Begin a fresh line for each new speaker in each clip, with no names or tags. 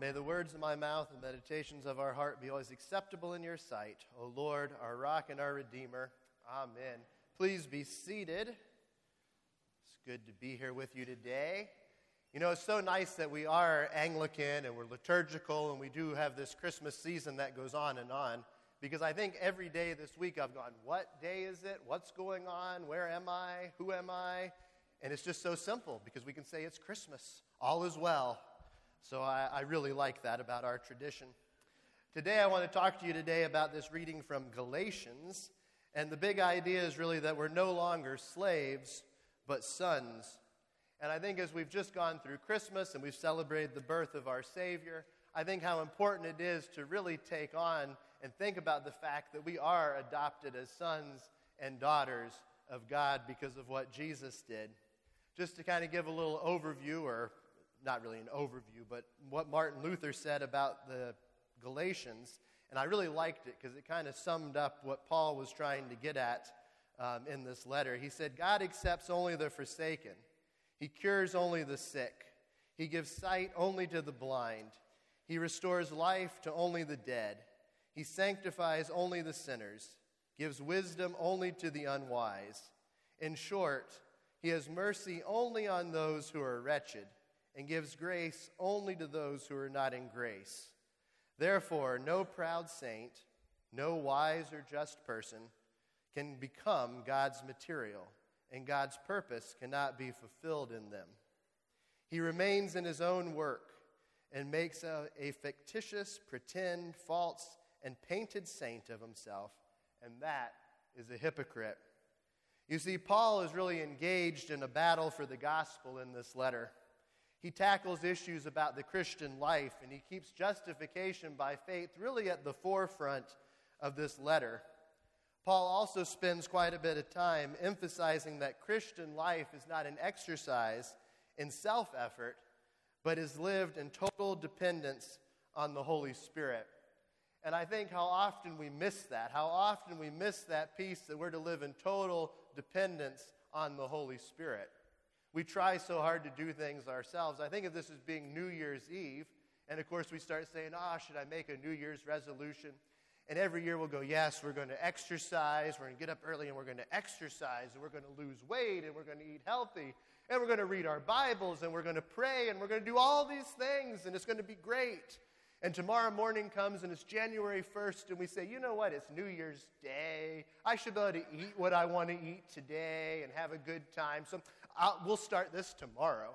May the words of my mouth and meditations of our heart be always acceptable in your sight, O Lord, our rock and our redeemer. Amen. Please be seated. It's good to be here with you today. You know, it's so nice that we are Anglican and we're liturgical and we do have this Christmas season that goes on and on. Because I think every day this week I've gone, What day is it? What's going on? Where am I? Who am I? And it's just so simple because we can say it's Christmas. All is well. So I, I really like that about our tradition. Today, I want to talk to you today about this reading from Galatians. And the big idea is really that we're no longer slaves, but sons. And I think as we've just gone through Christmas and we've celebrated the birth of our Savior, I think how important it is to really take on and think about the fact that we are adopted as sons and daughters of God because of what Jesus did. Just to kind of give a little overview or not really an overview, but what Martin Luther said about the Galatians. And I really liked it because it kind of summed up what Paul was trying to get at um, in this letter. He said, God accepts only the forsaken, He cures only the sick, He gives sight only to the blind, He restores life to only the dead, He sanctifies only the sinners, gives wisdom only to the unwise. In short, He has mercy only on those who are wretched and gives grace only to those who are not in grace. Therefore, no proud saint, no wise or just person can become God's material, and God's purpose cannot be fulfilled in them. He remains in his own work and makes a, a fictitious, pretend, false, and painted saint of himself, and that is a hypocrite. You see, Paul is really engaged in a battle for the gospel in this letter. He tackles issues about the Christian life and he keeps justification by faith really at the forefront of this letter. Paul also spends quite a bit of time emphasizing that Christian life is not an exercise in self effort, but is lived in total dependence on the Holy Spirit. And I think how often we miss that, how often we miss that piece that we're to live in total dependence on the Holy Spirit. We try so hard to do things ourselves. I think of this as being New Year's Eve. And of course, we start saying, ah, oh, should I make a New Year's resolution? And every year we'll go, yes, we're going to exercise. We're going to get up early and we're going to exercise. And we're going to lose weight and we're going to eat healthy. And we're going to read our Bibles and we're going to pray and we're going to do all these things. And it's going to be great. And tomorrow morning comes and it's January 1st, and we say, you know what? It's New Year's Day. I should be able to eat what I want to eat today and have a good time. So I'll, we'll start this tomorrow.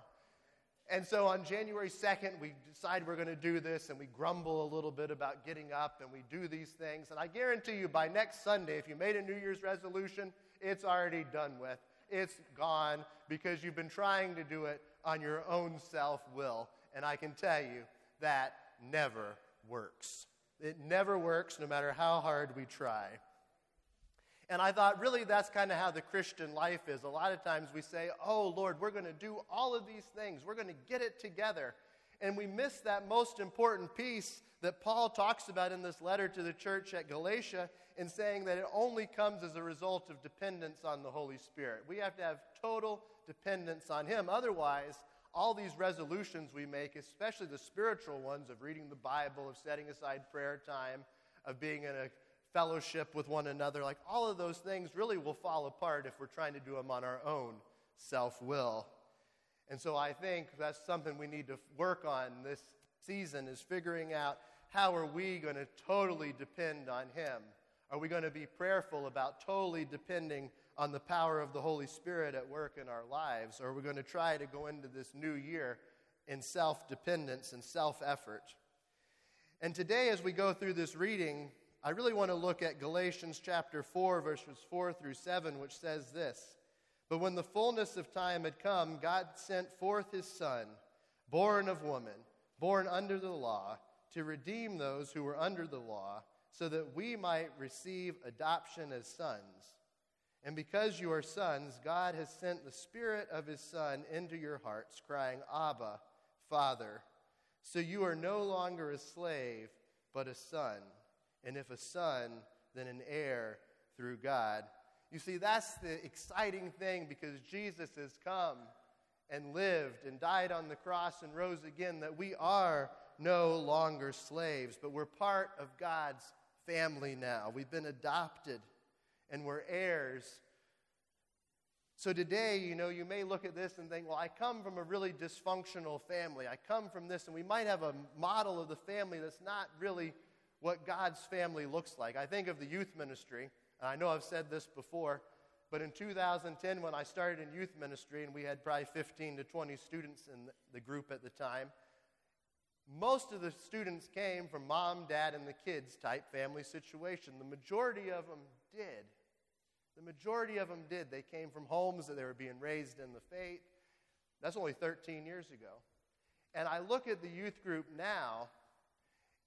And so on January 2nd, we decide we're going to do this, and we grumble a little bit about getting up, and we do these things. And I guarantee you, by next Sunday, if you made a New Year's resolution, it's already done with. It's gone because you've been trying to do it on your own self will. And I can tell you that never works. It never works, no matter how hard we try. And I thought, really, that's kind of how the Christian life is. A lot of times we say, Oh, Lord, we're going to do all of these things, we're going to get it together. And we miss that most important piece that Paul talks about in this letter to the church at Galatia in saying that it only comes as a result of dependence on the Holy Spirit. We have to have total dependence on Him. Otherwise, all these resolutions we make, especially the spiritual ones of reading the Bible, of setting aside prayer time, of being in a fellowship with one another, like all of those things really will fall apart if we're trying to do them on our own self will. And so I think that's something we need to work on this season is figuring out how are we going to totally depend on him? Are we going to be prayerful about totally depending on the power of the Holy Spirit at work in our lives? Or are we going to try to go into this new year in self dependence and self effort? And today, as we go through this reading, I really want to look at Galatians chapter 4, verses 4 through 7, which says this But when the fullness of time had come, God sent forth his Son, born of woman, born under the law, to redeem those who were under the law, so that we might receive adoption as sons. And because you are sons, God has sent the Spirit of his Son into your hearts, crying, Abba, Father. So you are no longer a slave, but a son and if a son, then an heir through God. You see, that's the exciting thing because Jesus has come and lived and died on the cross and rose again, that we are no longer slaves, but we're part of God's family now. We've been adopted and we're heirs. So today, you know, you may look at this and think, well, I come from a really dysfunctional family. I come from this, and we might have a model of the family that's not really what God's family looks like. I think of the youth ministry, and I know I've said this before, but in 2010, when I started in youth ministry, and we had probably 15 to 20 students in the group at the time, most of the students came from mom, dad, and the kids type family situation. The majority of them did. The majority of them did. They came from homes that they were being raised in the faith. That's only 13 years ago. And I look at the youth group now,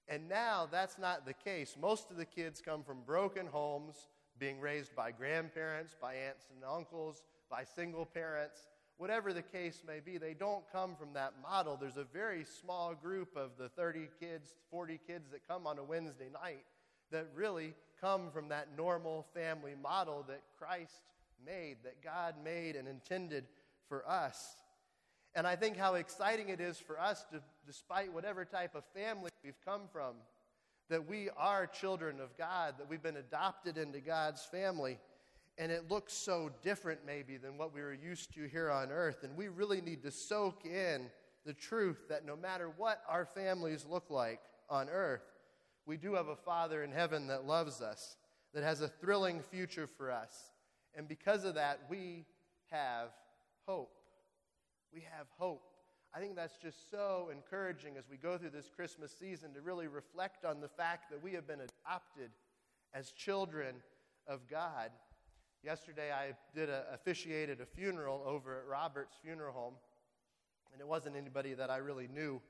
and now that's not the case. Most of the kids come from broken homes, being raised by grandparents, by aunts and uncles, by single parents whatever the case may be, they don't come from that model. There's a very small group of the 30 kids, 40 kids that come on a Wednesday night that really come from that normal family model that Christ made, that God made and intended for us. And I think how exciting it is for us, to, despite whatever type of family we've come from, that we are children of God, that we've been adopted into God's family and it looks so different maybe than what we were used to here on earth. And we really need to soak in the truth that no matter what our families look like on earth, we do have a Father in heaven that loves us, that has a thrilling future for us. And because of that, we have hope. We have hope. I think that's just so encouraging as we go through this Christmas season to really reflect on the fact that we have been adopted as children of God. Yesterday, I did a, officiated a funeral over at Robert's Funeral Home, and it wasn't anybody that I really knew.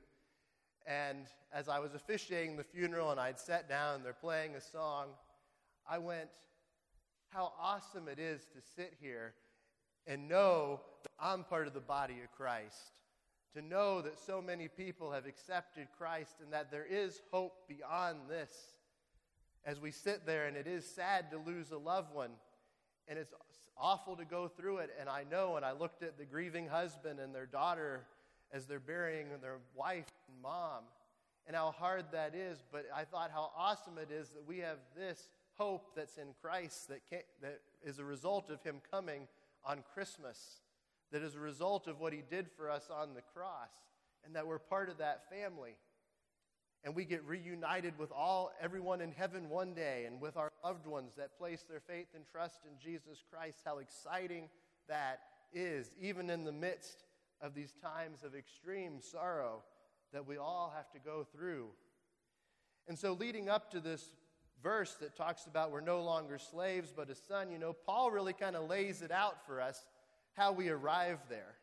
And as I was officiating the funeral and I'd sat down and they're playing a song, I went, How awesome it is to sit here and know that I'm part of the body of Christ. To know that so many people have accepted Christ and that there is hope beyond this. As we sit there, and it is sad to lose a loved one and it's awful to go through it. And I know, and I looked at the grieving husband and their daughter as they're burying their wife and mom, and how hard that is. But I thought how awesome it is that we have this hope that's in Christ that, that is a result of Him coming on Christmas, that is a result of what He did for us on the cross, and that we're part of that family. And we get reunited with all everyone in heaven one day and with our loved ones that place their faith and trust in Jesus Christ. How exciting that is even in the midst of these times of extreme sorrow that we all have to go through. And so leading up to this verse that talks about we're no longer slaves but a son you know Paul really kind of lays it out for us how we arrive there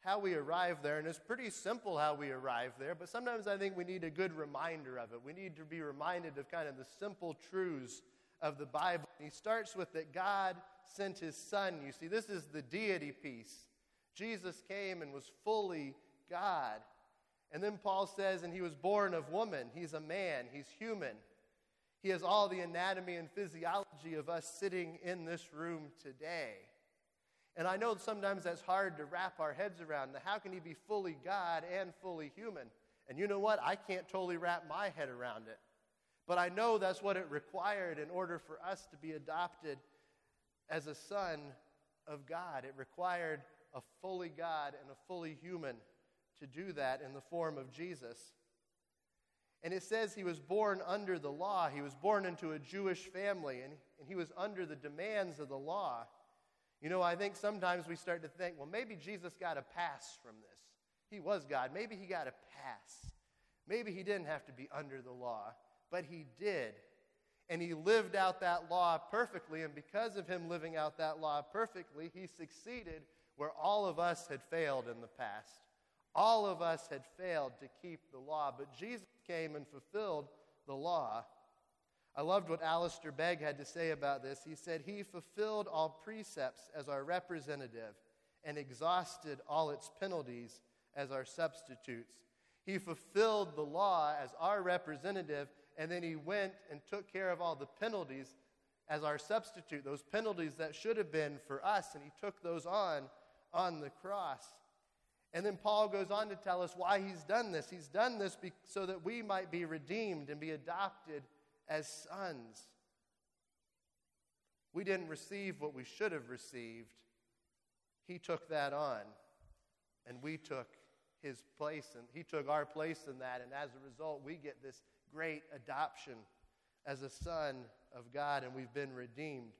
how we arrive there, and it's pretty simple how we arrive there, but sometimes I think we need a good reminder of it. We need to be reminded of kind of the simple truths of the Bible. He starts with that God sent his Son. You see, this is the deity piece. Jesus came and was fully God. And then Paul says, and he was born of woman. He's a man, he's human. He has all the anatomy and physiology of us sitting in this room today. And I know sometimes that's hard to wrap our heads around. How can he be fully God and fully human? And you know what? I can't totally wrap my head around it. But I know that's what it required in order for us to be adopted as a son of God. It required a fully God and a fully human to do that in the form of Jesus. And it says he was born under the law. He was born into a Jewish family, and, and he was under the demands of the law. You know, I think sometimes we start to think, well, maybe Jesus got a pass from this. He was God. Maybe he got a pass. Maybe he didn't have to be under the law, but he did. And he lived out that law perfectly. And because of him living out that law perfectly, he succeeded where all of us had failed in the past. All of us had failed to keep the law, but Jesus came and fulfilled the law I loved what Alistair Begg had to say about this. He said, He fulfilled all precepts as our representative and exhausted all its penalties as our substitutes. He fulfilled the law as our representative, and then he went and took care of all the penalties as our substitute, those penalties that should have been for us, and he took those on on the cross. And then Paul goes on to tell us why he's done this. He's done this be- so that we might be redeemed and be adopted as sons. We didn't receive what we should have received. He took that on, and we took his place, and he took our place in that. And as a result, we get this great adoption as a son of God, and we've been redeemed.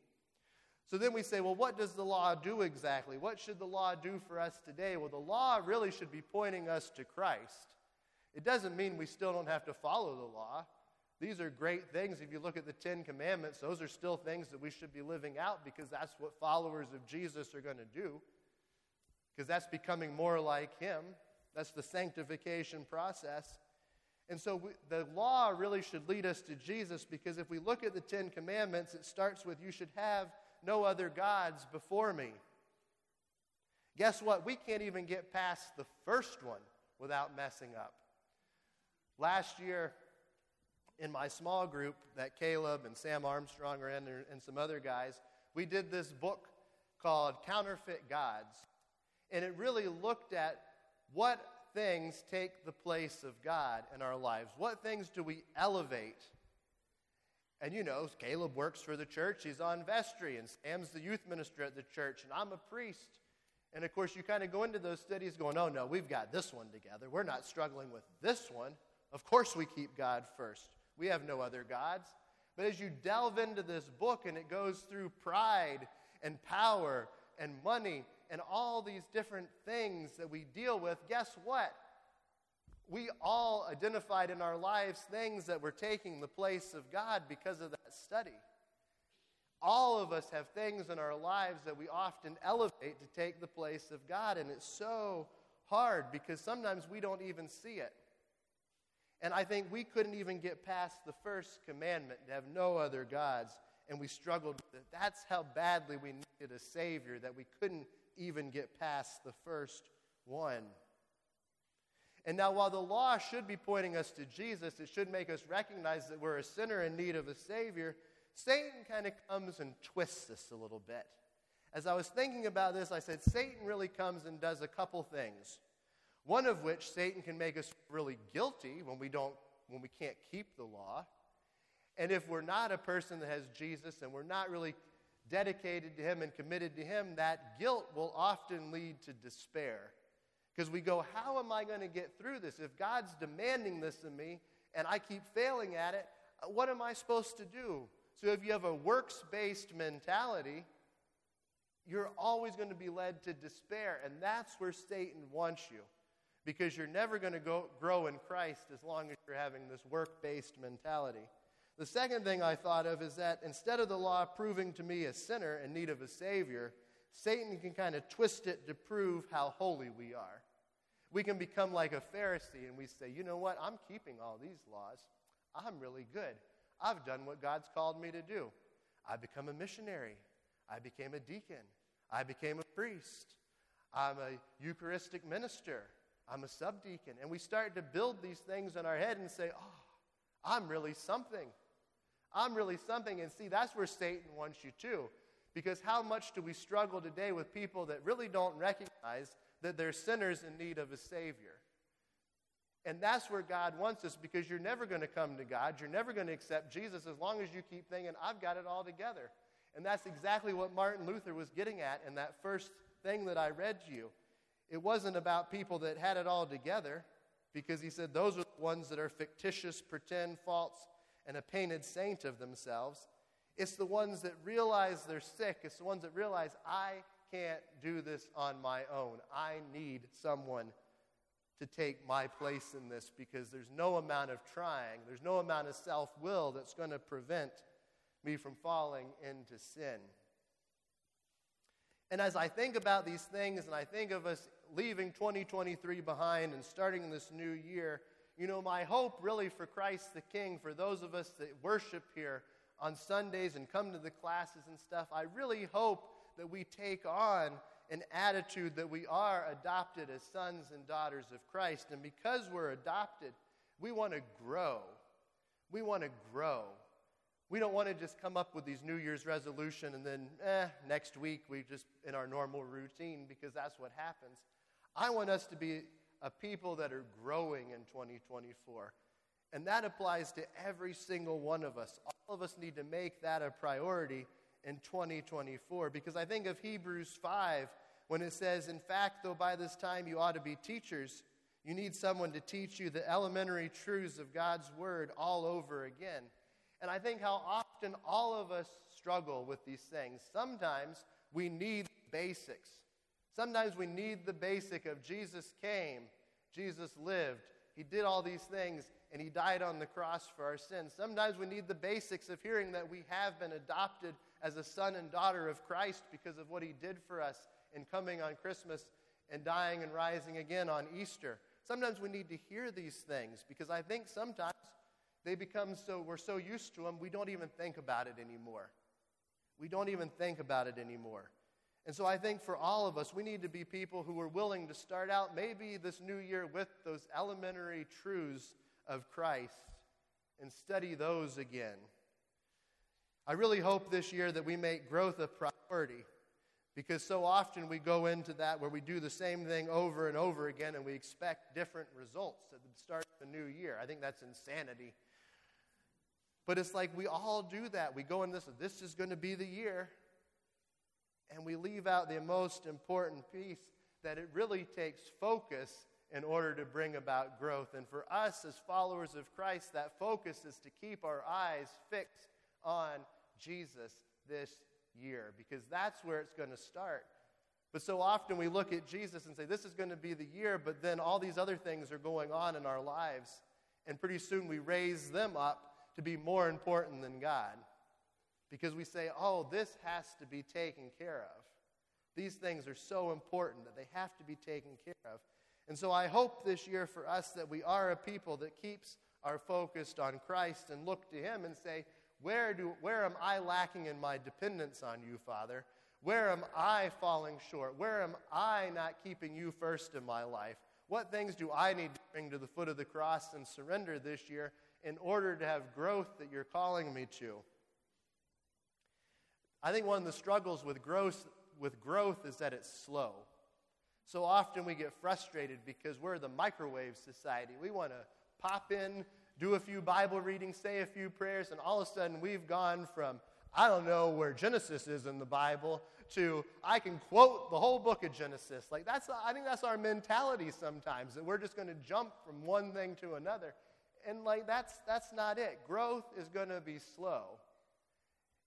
So then we say, well, what does the law do exactly? What should the law do for us today? Well, the law really should be pointing us to Christ. It doesn't mean we still don't have to follow the law. These are great things. If you look at the Ten Commandments, those are still things that we should be living out because that's what followers of Jesus are going to do. Because that's becoming more like Him. That's the sanctification process. And so we, the law really should lead us to Jesus because if we look at the Ten Commandments, it starts with, You should have no other gods before me. Guess what? We can't even get past the first one without messing up. Last year, in my small group that Caleb and Sam Armstrong are in, and some other guys, we did this book called Counterfeit Gods. And it really looked at what things take the place of God in our lives. What things do we elevate and you know, Caleb works for the church. He's on vestry, and Sam's the youth minister at the church, and I'm a priest. And of course, you kind of go into those studies going, oh no, we've got this one together. We're not struggling with this one. Of course, we keep God first. We have no other gods. But as you delve into this book and it goes through pride and power and money and all these different things that we deal with, guess what? We all identified in our lives things that were taking the place of God because of that study. All of us have things in our lives that we often elevate to take the place of God, and it's so hard because sometimes we don't even see it. And I think we couldn't even get past the first commandment to have no other gods, and we struggled with it. That's how badly we needed a Savior that we couldn't even get past the first one. And now, while the law should be pointing us to Jesus, it should make us recognize that we're a sinner in need of a Savior, Satan kind of comes and twists this a little bit. As I was thinking about this, I said, Satan really comes and does a couple things. One of which, Satan can make us really guilty when we, don't, when we can't keep the law. And if we're not a person that has Jesus and we're not really dedicated to Him and committed to Him, that guilt will often lead to despair. Because we go, how am I going to get through this? If God's demanding this of me and I keep failing at it, uh, what am I supposed to do? So if you have a works based mentality, you're always going to be led to despair. And that's where Satan wants you. Because you're never going to go, grow in Christ as long as you're having this work based mentality. The second thing I thought of is that instead of the law proving to me a sinner in need of a Savior, Satan can kind of twist it to prove how holy we are. We can become like a Pharisee and we say, you know what? I'm keeping all these laws. I'm really good. I've done what God's called me to do. I become a missionary. I became a deacon. I became a priest. I'm a Eucharistic minister. I'm a subdeacon. And we start to build these things in our head and say, oh, I'm really something. I'm really something. And see, that's where Satan wants you to. Because how much do we struggle today with people that really don't recognize that they're sinners in need of a Savior. And that's where God wants us because you're never going to come to God. You're never going to accept Jesus as long as you keep thinking, I've got it all together. And that's exactly what Martin Luther was getting at in that first thing that I read to you. It wasn't about people that had it all together because he said those are the ones that are fictitious, pretend, false, and a painted saint of themselves. It's the ones that realize they're sick. It's the ones that realize, I can't do this on my own. I need someone to take my place in this because there's no amount of trying, there's no amount of self will that's going to prevent me from falling into sin. And as I think about these things and I think of us leaving 2023 behind and starting this new year, you know, my hope really for Christ the King, for those of us that worship here on Sundays and come to the classes and stuff, I really hope that we take on an attitude that we are adopted as sons and daughters of Christ. And because we're adopted, we want to grow. We want to grow. We don't want to just come up with these New Year's resolution and then, eh, next week we just in our normal routine because that's what happens. I want us to be a people that are growing in 2024. And that applies to every single one of us. All of us need to make that a priority in 2024 because I think of Hebrews 5 when it says, In fact, though by this time you ought to be teachers, you need someone to teach you the elementary truths of God's Word all over again. And I think how often all of us struggle with these things. Sometimes we need basics. Sometimes we need the basic of Jesus came, Jesus lived, He did all these things, and He died on the cross for our sins. Sometimes we need the basics of hearing that we have been adopted as a son and daughter of Christ because of what He did for us in coming on Christmas and dying and rising again on Easter. Sometimes we need to hear these things because I think sometimes they become so, we're so used to them, we don't even think about it anymore. We don't even think about it anymore. And so I think for all of us, we need to be people who are willing to start out maybe this new year with those elementary truths of Christ and study those again. I really hope this year that we make growth a priority. Because so often we go into that where we do the same thing over and over again and we expect different results at the start of the new year. I think that's insanity. But it's like we all do that. We go in this, this is going to be the year. And we leave out the most important piece that it really takes focus in order to bring about growth. And for us as followers of Christ, that focus is to keep our eyes fixed on Jesus this year because that's where it's going to start. But so often we look at Jesus and say, This is going to be the year, but then all these other things are going on in our lives. And pretty soon we raise them up to be more important than God because we say, Oh, this has to be taken care of. These things are so important that they have to be taken care of. And so I hope this year for us that we are a people that keeps our focus on Christ and look to Him and say, where, do, where am I lacking in my dependence on you, Father? Where am I falling short? Where am I not keeping you first in my life? What things do I need to bring to the foot of the cross and surrender this year in order to have growth that you're calling me to? I think one of the struggles with growth, with growth is that it's slow. So often we get frustrated because we're the microwave society. We want to pop in do a few Bible readings, say a few prayers, and all of a sudden we've gone from, I don't know where Genesis is in the Bible, to I can quote the whole book of Genesis. Like that's, I think that's our mentality sometimes, that we're just going to jump from one thing to another. And like that's, that's not it. Growth is going to be slow.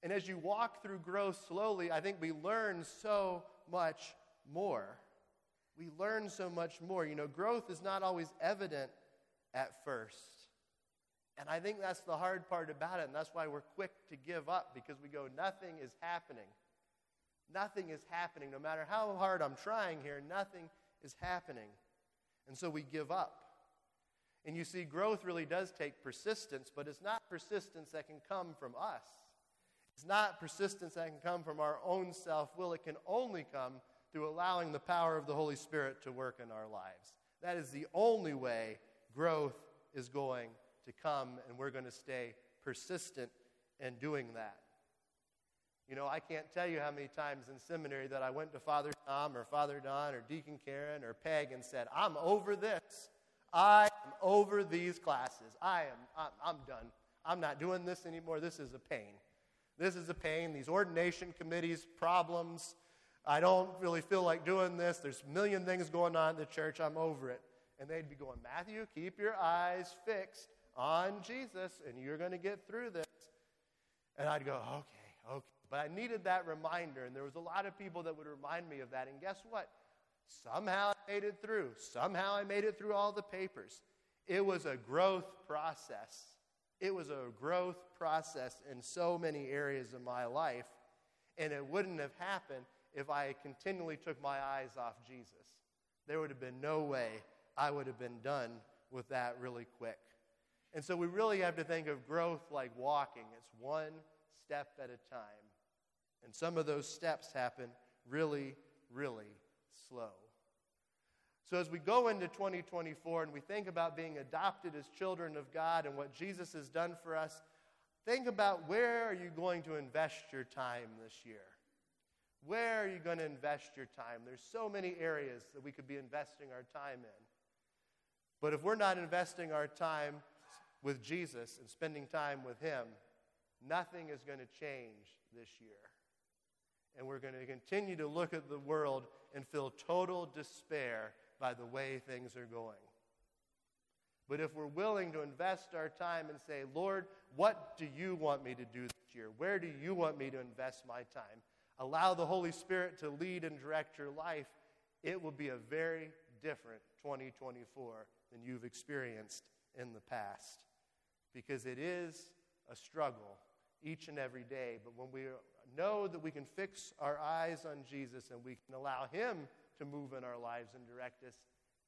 And as you walk through growth slowly, I think we learn so much more. We learn so much more. You know, growth is not always evident at first. And I think that's the hard part about it, and that's why we're quick to give up because we go, nothing is happening. Nothing is happening. No matter how hard I'm trying here, nothing is happening. And so we give up. And you see, growth really does take persistence, but it's not persistence that can come from us. It's not persistence that can come from our own self will. It can only come through allowing the power of the Holy Spirit to work in our lives. That is the only way growth is going to come, and we're going to stay persistent in doing that. You know, I can't tell you how many times in seminary that I went to Father Tom or Father Don or Deacon Karen or Peg and said, I'm over this. I am over these classes. I am, I'm, I'm done. I'm not doing this anymore. This is a pain. This is a pain. These ordination committees, problems. I don't really feel like doing this. There's a million things going on in the church. I'm over it. And they'd be going, Matthew, keep your eyes fixed on Jesus and you're going to get through this. And I'd go, okay, okay. But I needed that reminder, and there was a lot of people that would remind me of that. And guess what? Somehow I made it through. Somehow I made it through all the papers. It was a growth process. It was a growth process in so many areas of my life. And it wouldn't have happened if I continually took my eyes off Jesus. There would have been no way I would have been done with that really quick. And so we really have to think of growth like walking. It's one step at a time. And some of those steps happen really, really slow. So as we go into 2024 and we think about being adopted as children of God and what Jesus has done for us, think about where are you going to invest your time this year? Where are you going to invest your time? There's so many areas that we could be investing our time in. But if we're not investing our time with Jesus and spending time with Him, nothing is going to change this year. And we're going to continue to look at the world and feel total despair by the way things are going. But if we're willing to invest our time and say, Lord, what do you want me to do this year? Where do you want me to invest my time? Allow the Holy Spirit to lead and direct your life. It will be a very different 2024 than you've experienced in the past. Because it is a struggle each and every day. But when we know that we can fix our eyes on Jesus and we can allow Him to move in our lives and direct us,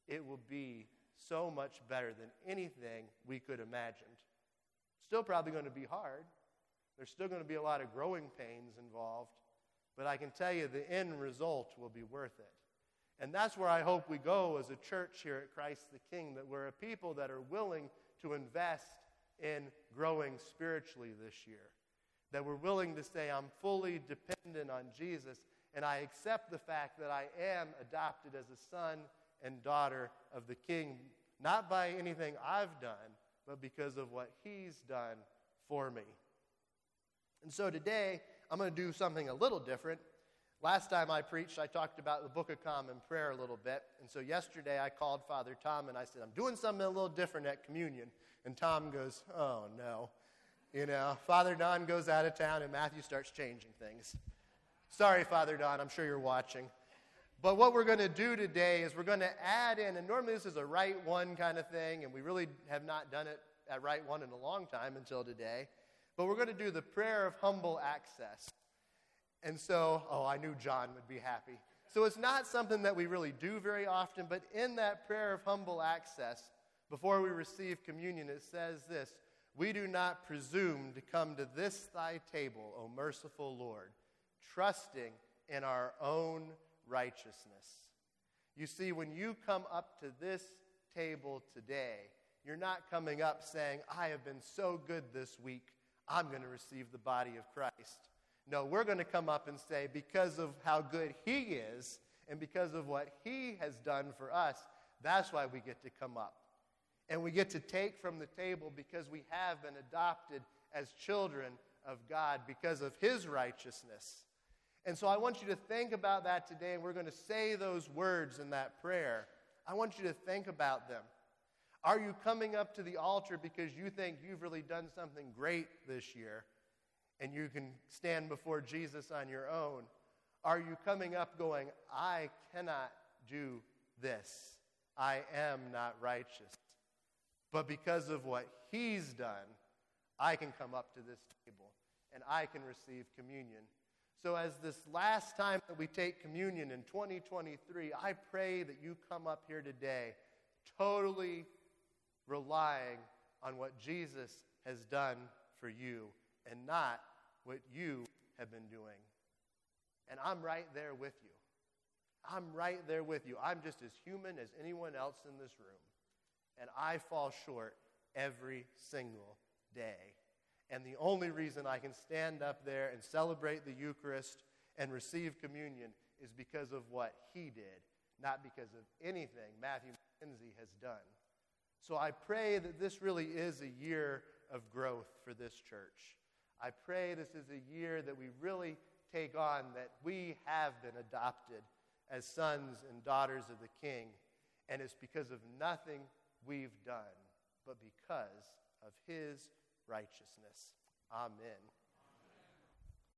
it will be so much better than anything we could imagine. Still, probably going to be hard. There's still going to be a lot of growing pains involved. But I can tell you the end result will be worth it. And that's where I hope we go as a church here at Christ the King, that we're a people that are willing to invest in growing spiritually this year. That we're willing to say, I'm fully dependent on Jesus, and I accept the fact that I am adopted as a son and daughter of the King, not by anything I've done, but because of what He's done for me. And so today, I'm going to do something a little different. Last time I preached, I talked about the Book of Common Prayer a little bit. And so yesterday I called Father Tom and I said, I'm doing something a little different at communion. And Tom goes, Oh, no. You know, Father Don goes out of town and Matthew starts changing things. Sorry, Father Don, I'm sure you're watching. But what we're going to do today is we're going to add in, and normally this is a Rite One kind of thing, and we really have not done it at Rite One in a long time until today. But we're going to do the prayer of humble access. And so, oh, I knew John would be happy. So it's not something that we really do very often, but in that prayer of humble access, before we receive communion, it says this We do not presume to come to this thy table, O merciful Lord, trusting in our own righteousness. You see, when you come up to this table today, you're not coming up saying, I have been so good this week. I'm going to receive the body of Christ. No, we're going to come up and say, because of how good He is and because of what He has done for us, that's why we get to come up. And we get to take from the table because we have been adopted as children of God because of His righteousness. And so I want you to think about that today, and we're going to say those words in that prayer. I want you to think about them. Are you coming up to the altar because you think you've really done something great this year and you can stand before Jesus on your own? Are you coming up going, I cannot do this? I am not righteous. But because of what he's done, I can come up to this table and I can receive communion. So, as this last time that we take communion in 2023, I pray that you come up here today totally relying on what Jesus has done for you and not what you have been doing. And I'm right there with you. I'm right there with you. I'm just as human as anyone else in this room. And I fall short every single day. And the only reason I can stand up there and celebrate the Eucharist and receive communion is because of what he did, not because of anything Matthew McKenzie has done. So I pray that this really is a year of growth for this church. I pray this is a year that we really take on that we have been adopted as sons and daughters of the King. And it's because of nothing we've done, but because of his righteousness. Amen.